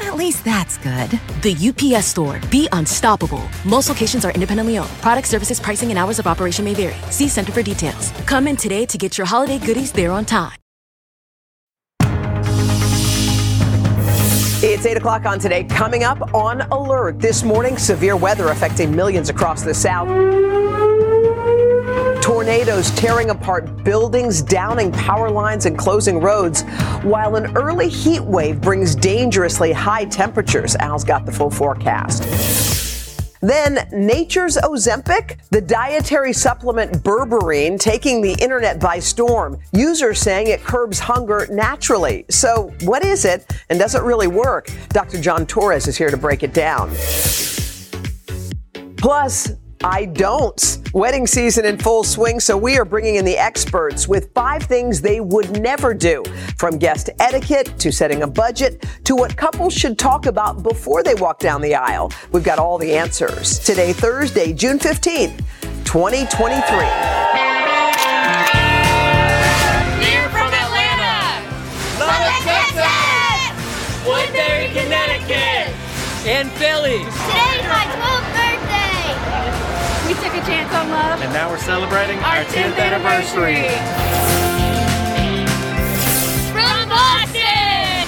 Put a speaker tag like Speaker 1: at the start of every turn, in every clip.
Speaker 1: At least that's good.
Speaker 2: The UPS store. Be unstoppable. Most locations are independently owned. Product services, pricing, and hours of operation may vary. See Center for details. Come in today to get your holiday goodies there on time.
Speaker 3: It's 8 o'clock on today. Coming up on alert this morning, severe weather affecting millions across the South. Tornadoes tearing apart buildings, downing power lines, and closing roads, while an early heat wave brings dangerously high temperatures. Al's got the full forecast. Then nature's Ozempic, the dietary supplement berberine taking the internet by storm. Users saying it curbs hunger naturally. So what is it and does it really work? Dr. John Torres is here to break it down. Plus, I don't. Wedding season in full swing, so we are bringing in the experts with five things they would never do from guest etiquette to setting a budget to what couples should talk about before they walk down the aisle. We've got all the answers. Today, Thursday, June 15th, 2023.
Speaker 4: Here from Atlanta,
Speaker 5: Lubbock, Texas,
Speaker 4: Woodbury, Connecticut, and Philly.
Speaker 6: Chance on love.
Speaker 7: And now we're celebrating
Speaker 6: our,
Speaker 7: our 10th anniversary.
Speaker 5: From Boston.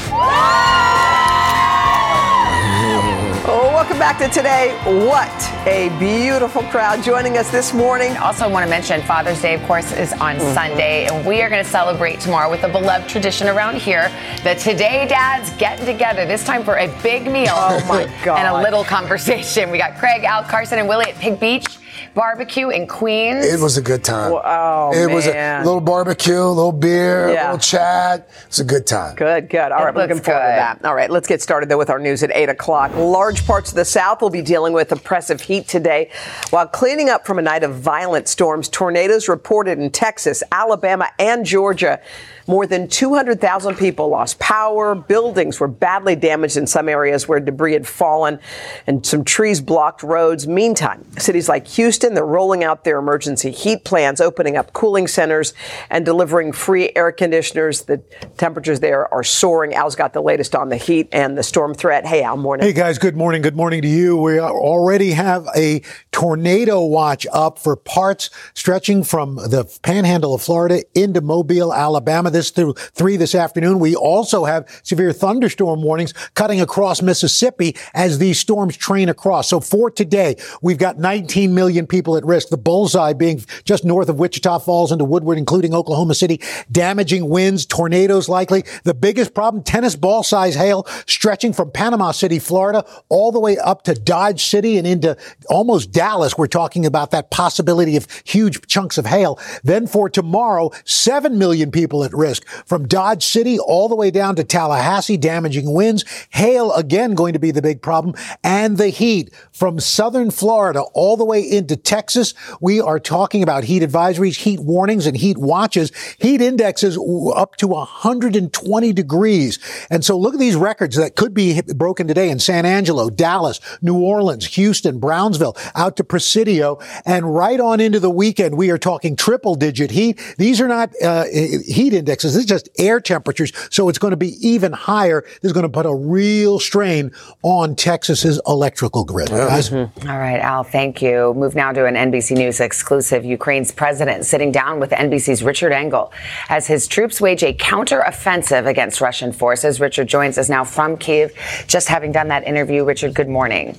Speaker 3: Oh, welcome back to today. What a beautiful crowd joining us this morning.
Speaker 8: Also, want to mention Father's Day, of course, is on
Speaker 3: Mm-hmm.
Speaker 8: Sunday, and we are going to celebrate tomorrow with a beloved tradition around here the Today Dads getting together, this time for a big meal.
Speaker 3: Oh, my God.
Speaker 8: And a little conversation. We got Craig, Al, Carson, and Willie at Pig Beach Barbecue in Queens.
Speaker 9: It was a good time.
Speaker 3: Oh,
Speaker 9: it was a little barbecue, a little beer,
Speaker 3: Yeah.
Speaker 9: a little chat. It was a good time.
Speaker 3: Good, good. All
Speaker 8: It
Speaker 3: right, looking
Speaker 8: looks
Speaker 3: forward to that. All right, let's get started though with our news at 8 o'clock. Large parts of the South will be dealing with oppressive heat today. While cleaning up from a night of violent storms, tornadoes reported in Texas, Alabama, and Georgia. More than 200,000 people lost power. Buildings were badly damaged in some areas where debris had fallen and some trees blocked roads. Meantime, cities like Houston, they're rolling out their emergency heat plans, opening up cooling centers and delivering free air conditioners. The temperatures there are soaring. Al's got the latest on the heat and the storm threat. Hey, Al, morning.
Speaker 10: Hey guys, good morning. Good morning to you. We already have a tornado watch up for parts stretching from the panhandle of Florida into Mobile, Alabama. This through three this afternoon. We also have severe thunderstorm warnings cutting across Mississippi as these storms train across. So for today, we've got 19 million people at risk. The bullseye being just north of Wichita Falls into Woodward, including Oklahoma City. Damaging winds, tornadoes likely. The biggest problem, tennis ball size hail stretching from Panama City, Florida, all the way up to Dodge City and into almost Dallas. We're talking about that possibility of huge chunks of hail. Then for tomorrow, 7 million people at risk from Dodge City all the way down to Tallahassee, damaging winds. Hail again going to be the big problem and the heat from southern Florida all the way into Texas. We are talking about heat advisories, heat warnings and heat watches, heat indexes up to 120 degrees. And so look at these records that could be broken today in San Angelo, Dallas, New Orleans, Houston, Brownsville, out to Presidio, and right on into the weekend. We are talking triple digit heat. These are not uh, heat indexes. This is just air temperatures. So it's going to be even higher. This is going to put a real strain on Texas's electrical grid. Guys, mm-hmm.
Speaker 8: All right, Al, thank you. Move now to an NBC News exclusive. Ukraine's president sitting down with NBC's Richard Engel as his troops wage a counteroffensive against Russian forces. Richard joins us now from Kiev. Just having done that interview, Richard, good morning.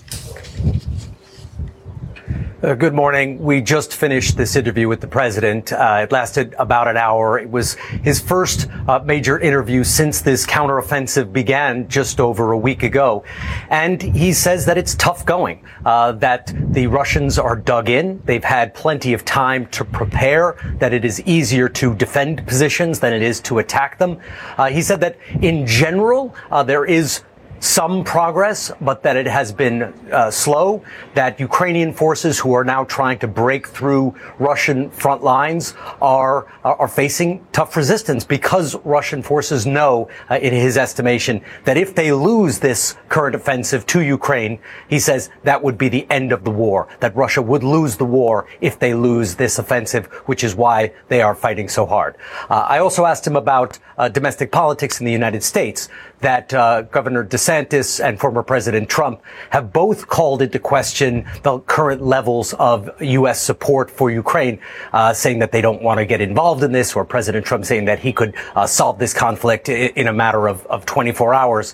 Speaker 11: Uh, good morning. We just finished this interview with the president. Uh, it lasted about an hour. It was his first uh, major interview since this counteroffensive began just over a week ago. And he says that it's tough going, uh, that the Russians are dug in. They've had plenty of time to prepare, that it is easier to defend positions than it is to attack them. Uh, he said that in general, uh, there is some progress, but that it has been uh, slow, that Ukrainian forces who are now trying to break through Russian front lines are, are facing tough resistance because Russian forces know, uh, in his estimation, that if they lose this current offensive to Ukraine, he says that would be the end of the war, that Russia would lose the war if they lose this offensive, which is why they are fighting so hard. Uh, I also asked him about uh, domestic politics in the United States that uh, Governor DeSantis and former President Trump have both called into question the current levels of U.S. support for Ukraine, uh, saying that they don't want to get involved in this, or President Trump saying that he could uh, solve this conflict in, in a matter of, of 24 hours.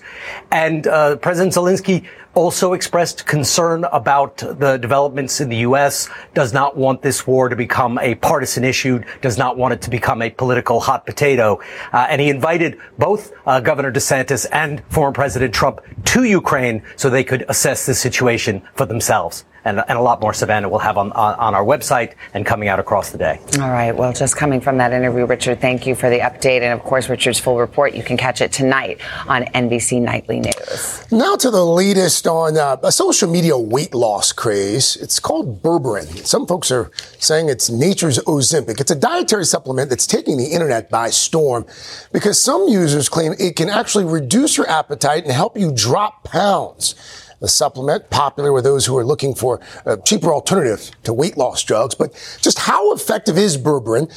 Speaker 11: And uh, President Zelensky also expressed concern about the developments in the U.S., does not want this war to become a partisan issue, does not want it to become a political hot potato. Uh, and he invited both uh, Governor DeSantis and former President Trump to Ukraine so they could assess the situation for themselves and, and a lot more Savannah will have on, on, on, our website and coming out across the day.
Speaker 8: All right. Well, just coming from that interview, Richard, thank you for the update. And of course, Richard's full report, you can catch it tonight on NBC Nightly News.
Speaker 9: Now to the latest on uh, a social media weight loss craze. It's called berberine. Some folks are saying it's nature's Ozempic. It's a dietary supplement that's taking the internet by storm because some users claim it can actually reduce your appetite and help you drop pounds. The supplement, popular with those who are looking for a cheaper alternative to weight loss drugs. But just how effective is berberine?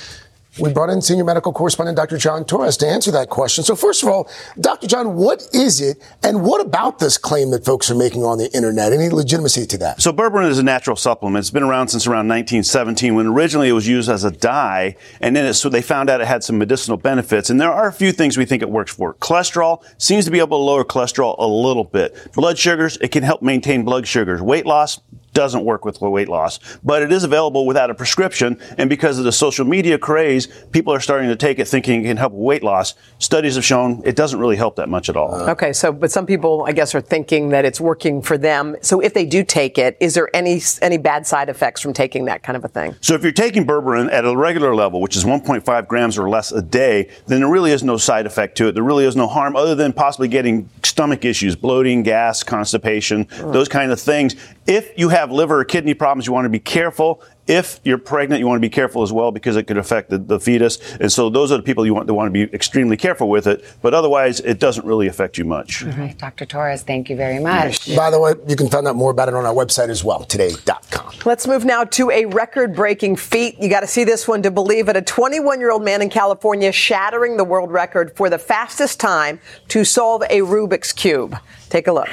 Speaker 9: We brought in senior medical correspondent Dr. John Torres to answer that question. So first of all, Dr. John, what is it and what about this claim that folks are making on the internet? Any legitimacy to that?
Speaker 12: So berberine is a natural supplement. It's been around since around 1917 when originally it was used as a dye and then it, so they found out it had some medicinal benefits. And there are a few things we think it works for. Cholesterol seems to be able to lower cholesterol a little bit. Blood sugars, it can help maintain blood sugars. Weight loss, doesn't work with weight loss, but it is available without a prescription. And because of the social media craze, people are starting to take it thinking it can help with weight loss. Studies have shown it doesn't really help that much at all.
Speaker 3: Okay, so but some people, I guess, are thinking that it's working for them. So if they do take it, is there any any bad side effects from taking that kind of a thing?
Speaker 12: So if you're taking berberine at a regular level, which is 1.5 grams or less a day, then there really is no side effect to it. There really is no harm other than possibly getting stomach issues, bloating, gas, constipation, mm. those kind of things. If you have liver or kidney problems, you want to be careful. If you're pregnant, you want to be careful as well because it could affect the, the fetus. And so those are the people you want to want to be extremely careful with it. But otherwise, it doesn't really affect you much.
Speaker 8: All right, Dr. Torres, thank you very much.
Speaker 9: By the way, you can find out more about it on our website as well, today.com.
Speaker 3: Let's move now to a record breaking feat. You got to see this one to believe it. A 21 year old man in California shattering the world record for the fastest time to solve a Rubik's Cube. Take a look.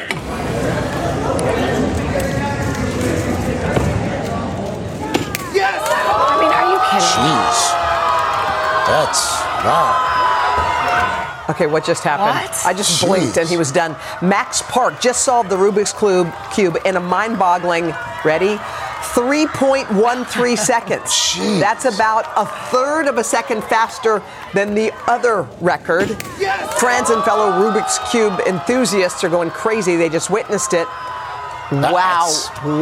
Speaker 9: Jeez. That's wow.
Speaker 3: Okay, what just happened?
Speaker 8: What?
Speaker 3: I just
Speaker 9: Jeez.
Speaker 3: blinked and he was done. Max Park just solved the Rubik's Cube in a mind boggling, ready? 3.13 seconds.
Speaker 9: Jeez.
Speaker 3: That's about a third of a second faster than the other record.
Speaker 9: Yes.
Speaker 3: Friends and fellow Rubik's Cube enthusiasts are going crazy. They just witnessed it. Wow.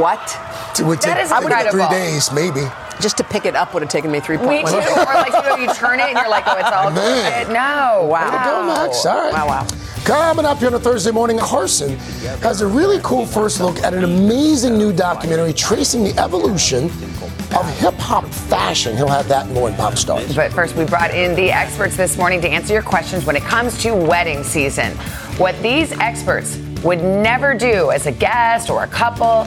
Speaker 3: What?
Speaker 9: It would take
Speaker 8: That is
Speaker 9: I would get three days, maybe.
Speaker 3: Just to pick it up would have taken me 3.1
Speaker 8: Me too. Or like, you know, you turn it and you're like, oh, it's all
Speaker 9: Man.
Speaker 8: good. No.
Speaker 3: Wow.
Speaker 9: Way to go, Max. All right.
Speaker 3: Wow, wow.
Speaker 9: Coming up here on a Thursday morning, Carson has a really cool first look at an amazing new documentary tracing the evolution of hip hop fashion. He'll have that more in Pop Stars.
Speaker 8: But first, we brought in the experts this morning to answer your questions when it comes to wedding season. What these experts would never do as a guest or a couple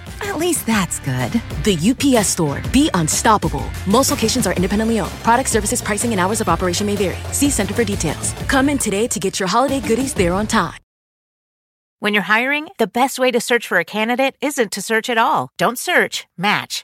Speaker 1: At least that's good.
Speaker 2: The UPS store. Be unstoppable. Most locations are independently owned. Product services, pricing, and hours of operation may vary. See Center for details. Come in today to get your holiday goodies there on time.
Speaker 13: When you're hiring, the best way to search for a candidate isn't to search at all. Don't search, match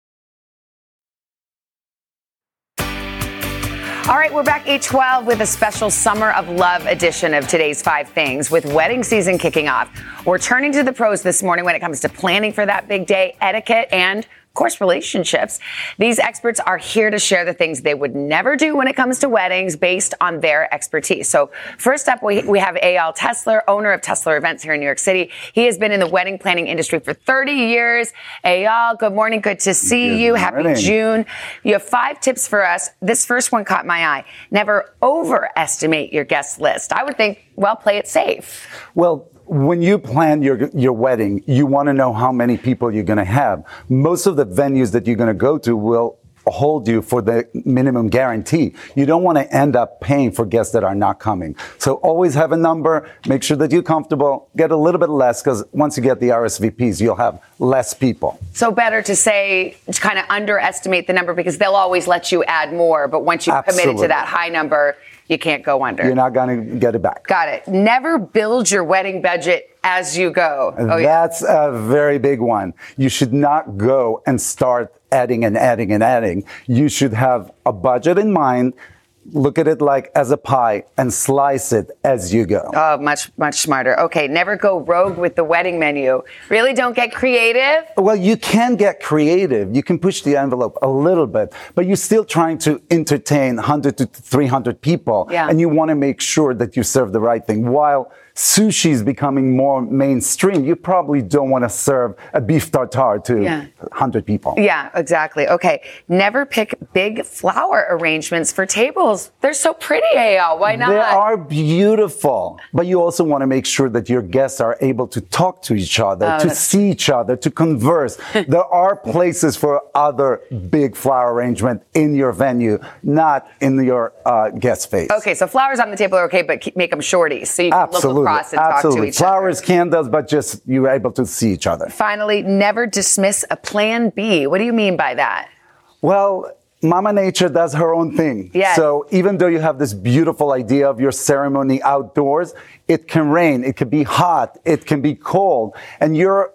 Speaker 8: All right, we're back 812 with a special Summer of Love edition of today's five things with wedding season kicking off. We're turning to the pros this morning when it comes to planning for that big day, etiquette, and of course, relationships. These experts are here to share the things they would never do when it comes to weddings based on their expertise. So first up, we, we have Eyal Tesler, owner of Tesler Events here in New York City. He has been in the wedding planning industry for 30 years. Eyal, good morning. Good to see
Speaker 14: good
Speaker 8: you.
Speaker 14: Morning.
Speaker 8: Happy June. You have five tips for us. This first one caught my eye. Never overestimate your guest list. I would think, well, play it safe.
Speaker 14: Well, when you plan your your wedding, you want to know how many people you're going to have. Most of the venues that you're going to go to will hold you for the minimum guarantee. You don't want to end up paying for guests that are not coming. So always have a number, make sure that you're comfortable, get a little bit less because once you get the RSVPs, you'll have less people.
Speaker 8: So better to say, to kind of underestimate the number because they'll always let you add more. But once you've committed to that high number, you can't go under.
Speaker 14: You're not going to get it back.
Speaker 8: Got it. Never build your wedding budget as you go. Oh, yeah.
Speaker 14: That's a very big one. You should not go and start adding and adding and adding. You should have a budget in mind. Look at it like as a pie and slice it as you go.
Speaker 8: Oh, much, much smarter. Okay, never go rogue with the wedding menu. Really don't get creative?
Speaker 14: Well, you can get creative. You can push the envelope a little bit, but you're still trying to entertain 100 to 300 people.
Speaker 8: Yeah.
Speaker 14: And you want to make sure that you serve the right thing. While sushi is becoming more mainstream, you probably don't want to serve a beef tartare to
Speaker 8: Yeah.
Speaker 14: 100 people.
Speaker 8: Yeah, exactly. Okay, never pick big flower arrangements for tables. They're so pretty, AL. Why not?
Speaker 14: They are beautiful, but you also want to make sure that your guests are able to talk to each other,
Speaker 8: Oh,
Speaker 14: to see each other, to converse. there are places for other big flower arrangement in your venue, not in your uh, guest space.
Speaker 8: Okay, so flowers on the table are okay, but make them shorties so you can
Speaker 14: Absolutely,
Speaker 8: across and talk to
Speaker 14: absolutely.
Speaker 8: each other.
Speaker 14: Flowers, candles, but just you're able to see each other.
Speaker 8: Finally, never dismiss a plan B. What do you mean by that?
Speaker 14: Well, Mama Nature does her own thing.
Speaker 8: Yes.
Speaker 14: So even though you have this beautiful idea of your ceremony outdoors, it can rain, it can be hot, it can be cold, and you're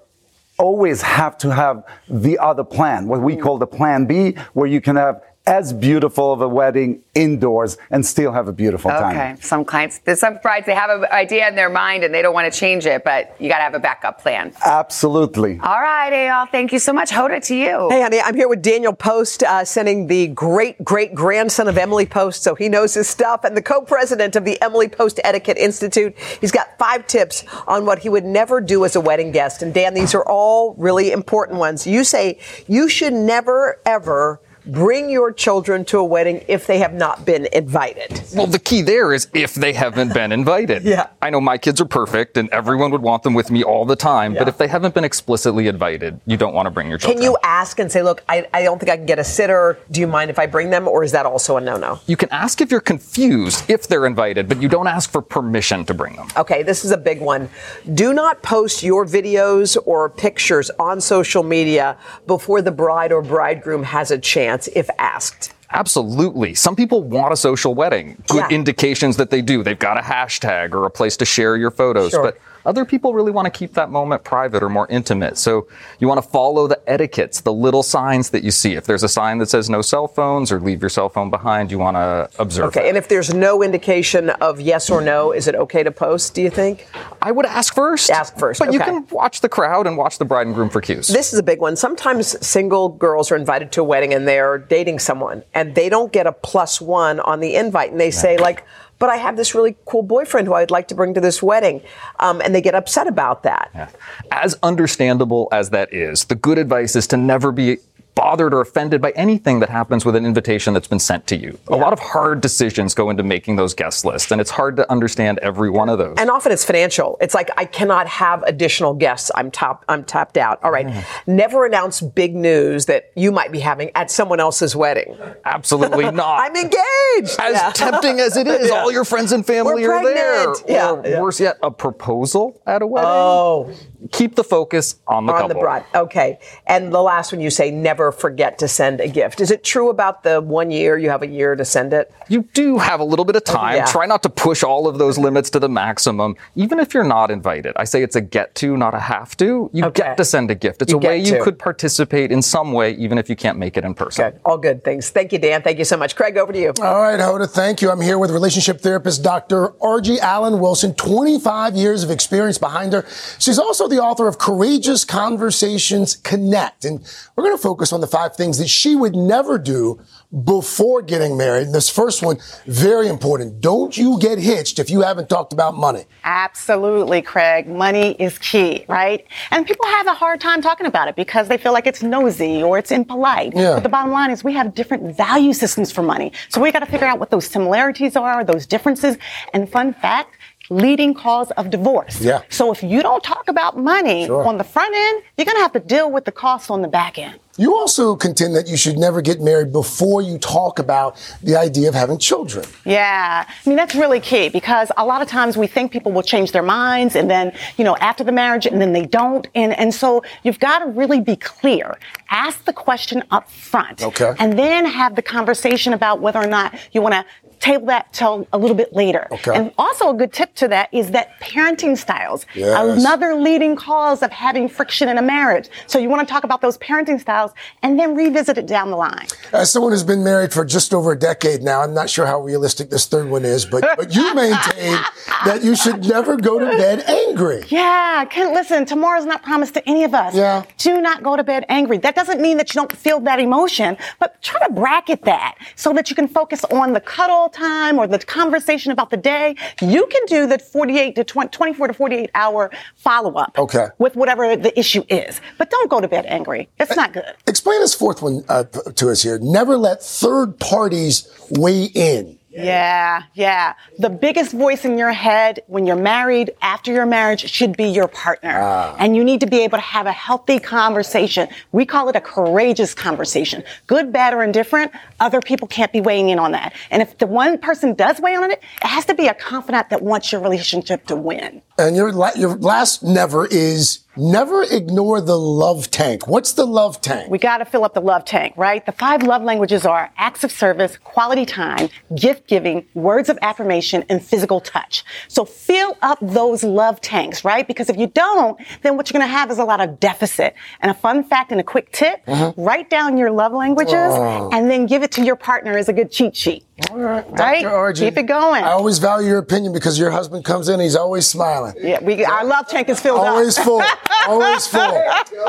Speaker 14: always have to have the other plan, what we mm. call the plan B, where you can have as beautiful of a wedding indoors and still have a beautiful time.
Speaker 8: Okay, some clients, there's some brides, they have an idea in their mind and they don't want to change it, but you got to have a backup plan.
Speaker 14: Absolutely.
Speaker 8: All right, Eyal, thank you so much. Hoda, to you.
Speaker 3: Hey, honey, I'm here with Daniel Post, uh, Senning the great great grandson of Emily Post, so he knows his stuff, and the co president of the Emily Post Etiquette Institute. He's got five tips on what he would never do as a wedding guest. And Dan, these are all really important ones. You say you should never, ever bring your children to a wedding if they have not been invited.
Speaker 15: Well, the key there is if they haven't been invited.
Speaker 3: Yeah.
Speaker 15: I know my kids are perfect and everyone would want them with me all the time, but if they haven't been explicitly invited, you don't want to bring your children.
Speaker 3: Can you ask and say, look, I, I don't think I can get a sitter. Do you mind if I bring them? Or is that also a no no?
Speaker 15: You can ask if you're confused if they're invited, but you don't ask for permission to bring them.
Speaker 3: Okay, this is a big one. Do not post your videos or pictures on social media before the bride or bridegroom has a chance if asked.
Speaker 15: Absolutely. Some people want a social wedding. Good
Speaker 3: Yeah.
Speaker 15: indications that they do. They've got a hashtag or a place to share your photos.
Speaker 3: Sure.
Speaker 15: But Other people really want to keep that moment private or more intimate. So you want to follow the etiquettes, the little signs that you see. If there's a sign that says no cell phones or leave your cell phone behind, you want to observe
Speaker 3: Okay,
Speaker 15: that.
Speaker 3: and if there's no indication of yes or no, is it okay to post, do you think?
Speaker 15: I would ask first.
Speaker 3: Ask first.
Speaker 15: But you can watch the crowd and watch the bride and groom for cues.
Speaker 3: This is a big one. Sometimes single girls are invited to a wedding and they're dating someone and they don't get a plus one on the invite and they say, like, but I have this really cool boyfriend who I'd like to bring to this wedding. Um, and they get upset about that.
Speaker 15: As understandable as that is, the good advice is to never be bothered or offended by anything that happens with an invitation that's been sent to you. A lot of hard decisions go into making those guest lists, and it's hard to understand every one of those.
Speaker 3: And often it's financial. It's like I cannot have additional guests. I'm top. I'm tapped out. All right. Mm-hmm. Never announce big news that you might be having at someone else's wedding.
Speaker 15: Absolutely not.
Speaker 3: I'm engaged.
Speaker 15: As
Speaker 3: Yeah.
Speaker 15: tempting as it is,
Speaker 3: Yeah.
Speaker 15: all your friends and family
Speaker 3: We're
Speaker 15: are there.
Speaker 3: pregnant. Yeah,
Speaker 15: Or
Speaker 3: yeah.
Speaker 15: worse yet, a proposal at a wedding.
Speaker 3: Oh.
Speaker 15: Keep the focus on the
Speaker 3: on
Speaker 15: couple.
Speaker 3: the bride. Okay. And the last one you say, never forget to send a gift. Is it true about the one year you have a year to send it?
Speaker 15: You do have a little bit of time.
Speaker 3: yeah.
Speaker 15: Try not to push all of those limits to the maximum, even if you're not invited. I say it's a get to, not a have to. You get to send a gift. It's
Speaker 3: You
Speaker 15: a way
Speaker 3: get
Speaker 15: you
Speaker 3: to.
Speaker 15: could participate in some way, even if you can't make it in person.
Speaker 3: Good. All good things. Thank you, Dan. Thank you so much. Craig, over to you.
Speaker 9: All right, Hoda, thank you. I'm here with relationship therapist Dr. Argie Allen Wilson, 25 years of experience behind her. She's also the author of Courageous Conversations Connect. And we're going to focus on the five things that she would never do before getting married. And this first one, very important. Don't you get hitched if you haven't talked about money.
Speaker 16: Absolutely, Craig. Money is key, right? And people have a hard time talking about it because they feel like it's nosy or it's impolite.
Speaker 9: Yeah.
Speaker 16: But the bottom line is we have different value systems for money. So we got to figure out what those similarities are, those differences. And fun fact, leading cause of divorce.
Speaker 9: Yeah.
Speaker 16: So if you don't talk about money
Speaker 9: Sure.
Speaker 16: on the front end, you're going to have to deal with the costs on the back end.
Speaker 9: You also contend that you should never get married before you talk about the idea of having children.
Speaker 16: Yeah. I mean, that's really key because a lot of times we think people will change their minds and then, you know, after the marriage and then they don't. And, and so you've got to really be clear. Ask the question up front.
Speaker 9: Okay.
Speaker 16: And then have the conversation about whether or not you want to table that till a little bit later.
Speaker 9: Okay.
Speaker 16: And also a good tip to that is that parenting styles.
Speaker 9: Yes.
Speaker 16: Another leading cause of having friction in a marriage. So you want to talk about those parenting styles and then revisit it down the line.
Speaker 9: As someone who's been married for just over a decade now, I'm not sure how realistic this third one is, but, but you maintain that you should never go to bed angry.
Speaker 16: Yeah, can listen, tomorrow's not promised to any of us.
Speaker 9: Yeah.
Speaker 16: Do not go to bed angry. That doesn't mean that you don't feel that emotion, but try to bracket that so that you can focus on the cuddle time or the conversation about the day. You can do the 48 to 20, 24 to 48 hour follow up.
Speaker 9: Okay.
Speaker 16: With whatever the issue is. But don't go to bed angry. It's not good.
Speaker 9: Explain this fourth one uh, to us here. Never let third parties weigh in.
Speaker 16: Yeah, yeah. The biggest voice in your head when you're married, after your marriage, should be your partner.
Speaker 9: Ah.
Speaker 16: And you need to be able to have a healthy conversation. We call it a courageous conversation. Good, bad, or indifferent, other people can't be weighing in on that. And if the one person does weigh in on it, it has to be a confidant that wants your relationship to win.
Speaker 9: And your, la- your last never is never ignore the love tank. What's the love tank?
Speaker 16: We got to fill up the love tank, right? The five love languages are acts of service, quality time, gift giving, words of affirmation, and physical touch. So fill up those love tanks, right? Because if you don't, then what you're going to have is a lot of deficit. And a fun fact and a quick tip, uh-huh. write down your love languages
Speaker 9: Oh.
Speaker 16: and then give it to your partner as a good cheat sheet. Right?
Speaker 9: Dr. Argie,
Speaker 16: Keep it going.
Speaker 9: I always value your opinion because your husband comes in, he's always smiling.
Speaker 16: yeah, we, our love tank is filled
Speaker 9: Always
Speaker 16: up.
Speaker 9: full. Always full.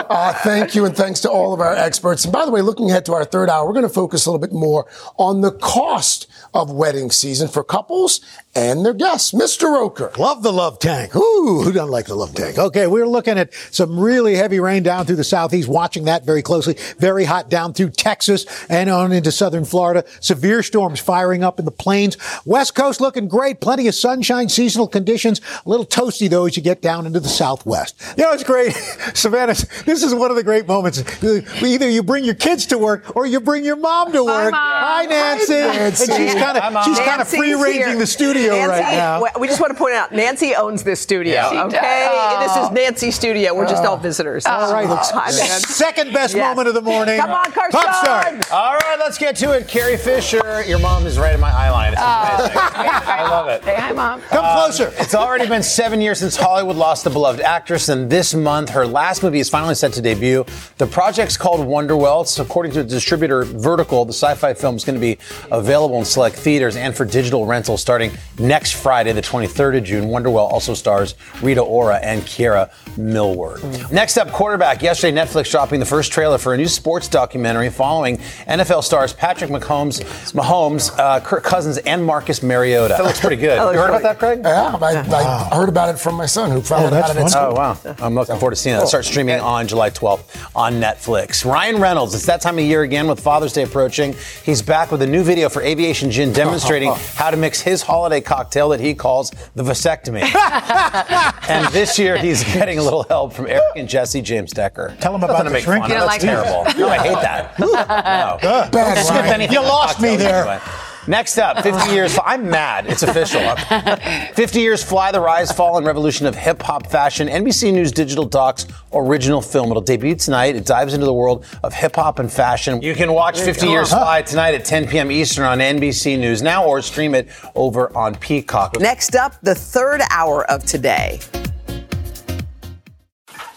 Speaker 9: Uh, thank you, and thanks to all of our experts. And by the way, looking ahead to our third hour, we're going to focus a little bit more on the cost of wedding season for couples and their guests. Mr. Roker.
Speaker 10: Love the love tank. Ooh, who doesn't like the love tank? Okay, we're looking at some really heavy rain down through the southeast, watching that very closely. Very hot down through Texas and on into southern Florida. Severe storms firing up in the plains. West Coast looking great. Plenty of sunshine, seasonal conditions. A little toasty though as you get down into the southwest. You know, it's great. Savannah, this is one of the great moments. Either you bring your kids to work or you bring your mom to work. Hi, Nancy.
Speaker 9: Nancy.
Speaker 10: And she's kind
Speaker 3: Hi,
Speaker 10: of
Speaker 3: Mom.
Speaker 10: she's kind of free ranging the studio
Speaker 3: Nancy,
Speaker 10: right now.
Speaker 3: we- We just want to point out, Nancy owns this studio.
Speaker 10: Yeah,
Speaker 3: okay,
Speaker 10: does.
Speaker 3: this is oh. Nancy's studio. We're just all visitors.
Speaker 10: All right,
Speaker 3: Hi, man.
Speaker 10: second best
Speaker 3: Yes.
Speaker 10: moment of the morning.
Speaker 3: Come on, Carson.
Speaker 10: Pop star.
Speaker 17: All right, let's get to it. Carrie Fisher, your mom is right in my eye line. It's
Speaker 8: Oh.
Speaker 17: amazing. I love it.
Speaker 8: Say hi, mom.
Speaker 10: Come um, closer.
Speaker 17: It's already been seven years since Hollywood lost the beloved actress, and this month her last movie is finally set to debut. The project's called Wonderwell. It's according to distributor Vertical. The sci-fi film is going to be available in select theaters and for digital rental starting next Friday, the 23rd of June. Wonderwell also stars Rita Ora and Kiera Millward. Next up, quarterback. Yesterday, Netflix dropping the first trailer for a new sports documentary following NFL stars Patrick Mahomes, Mahomes, uh, Kirk Cousins, and Marcus Mariota. That looks pretty good.
Speaker 9: That looks
Speaker 17: you heard
Speaker 9: really-
Speaker 17: about that, Craig?
Speaker 9: Yeah, I, I heard about it from my son who found out about it.
Speaker 17: Oh, wow. I'm looking forward to seeing that. It starts streaming on July 12th on Netflix. Ryan Reynolds, it's that time of year again with Father's Day approaching. He's back with a new video for Aviation Gin demonstrating how to mix his holiday cocktail that he calls the vasectomy. and this year he's getting a little help from Eric and Jessie James Decker.
Speaker 10: Tell him about
Speaker 17: to
Speaker 10: the
Speaker 17: make
Speaker 10: shrink.
Speaker 17: fun
Speaker 10: You
Speaker 17: of. That's
Speaker 10: like
Speaker 17: terrible. No, I hate that. No.
Speaker 10: Bad,
Speaker 17: Don't skip anything
Speaker 10: You lost me there.
Speaker 17: anyway. Next up, 50 years. I'm mad. It's official. 50 years fly the rise, fall, and revolution of hip hop fashion. NBC News Digital Docs original film. It'll debut tonight. It dives into the world of hip hop and fashion. You can watch 50 Years Fly tonight at 10 p.m. Eastern on NBC News now, or stream it over on Peacock.
Speaker 3: Next up, the third hour of today.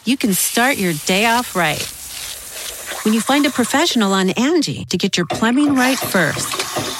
Speaker 18: you can start your day off right. When you find a professional on Angie to get your plumbing right first.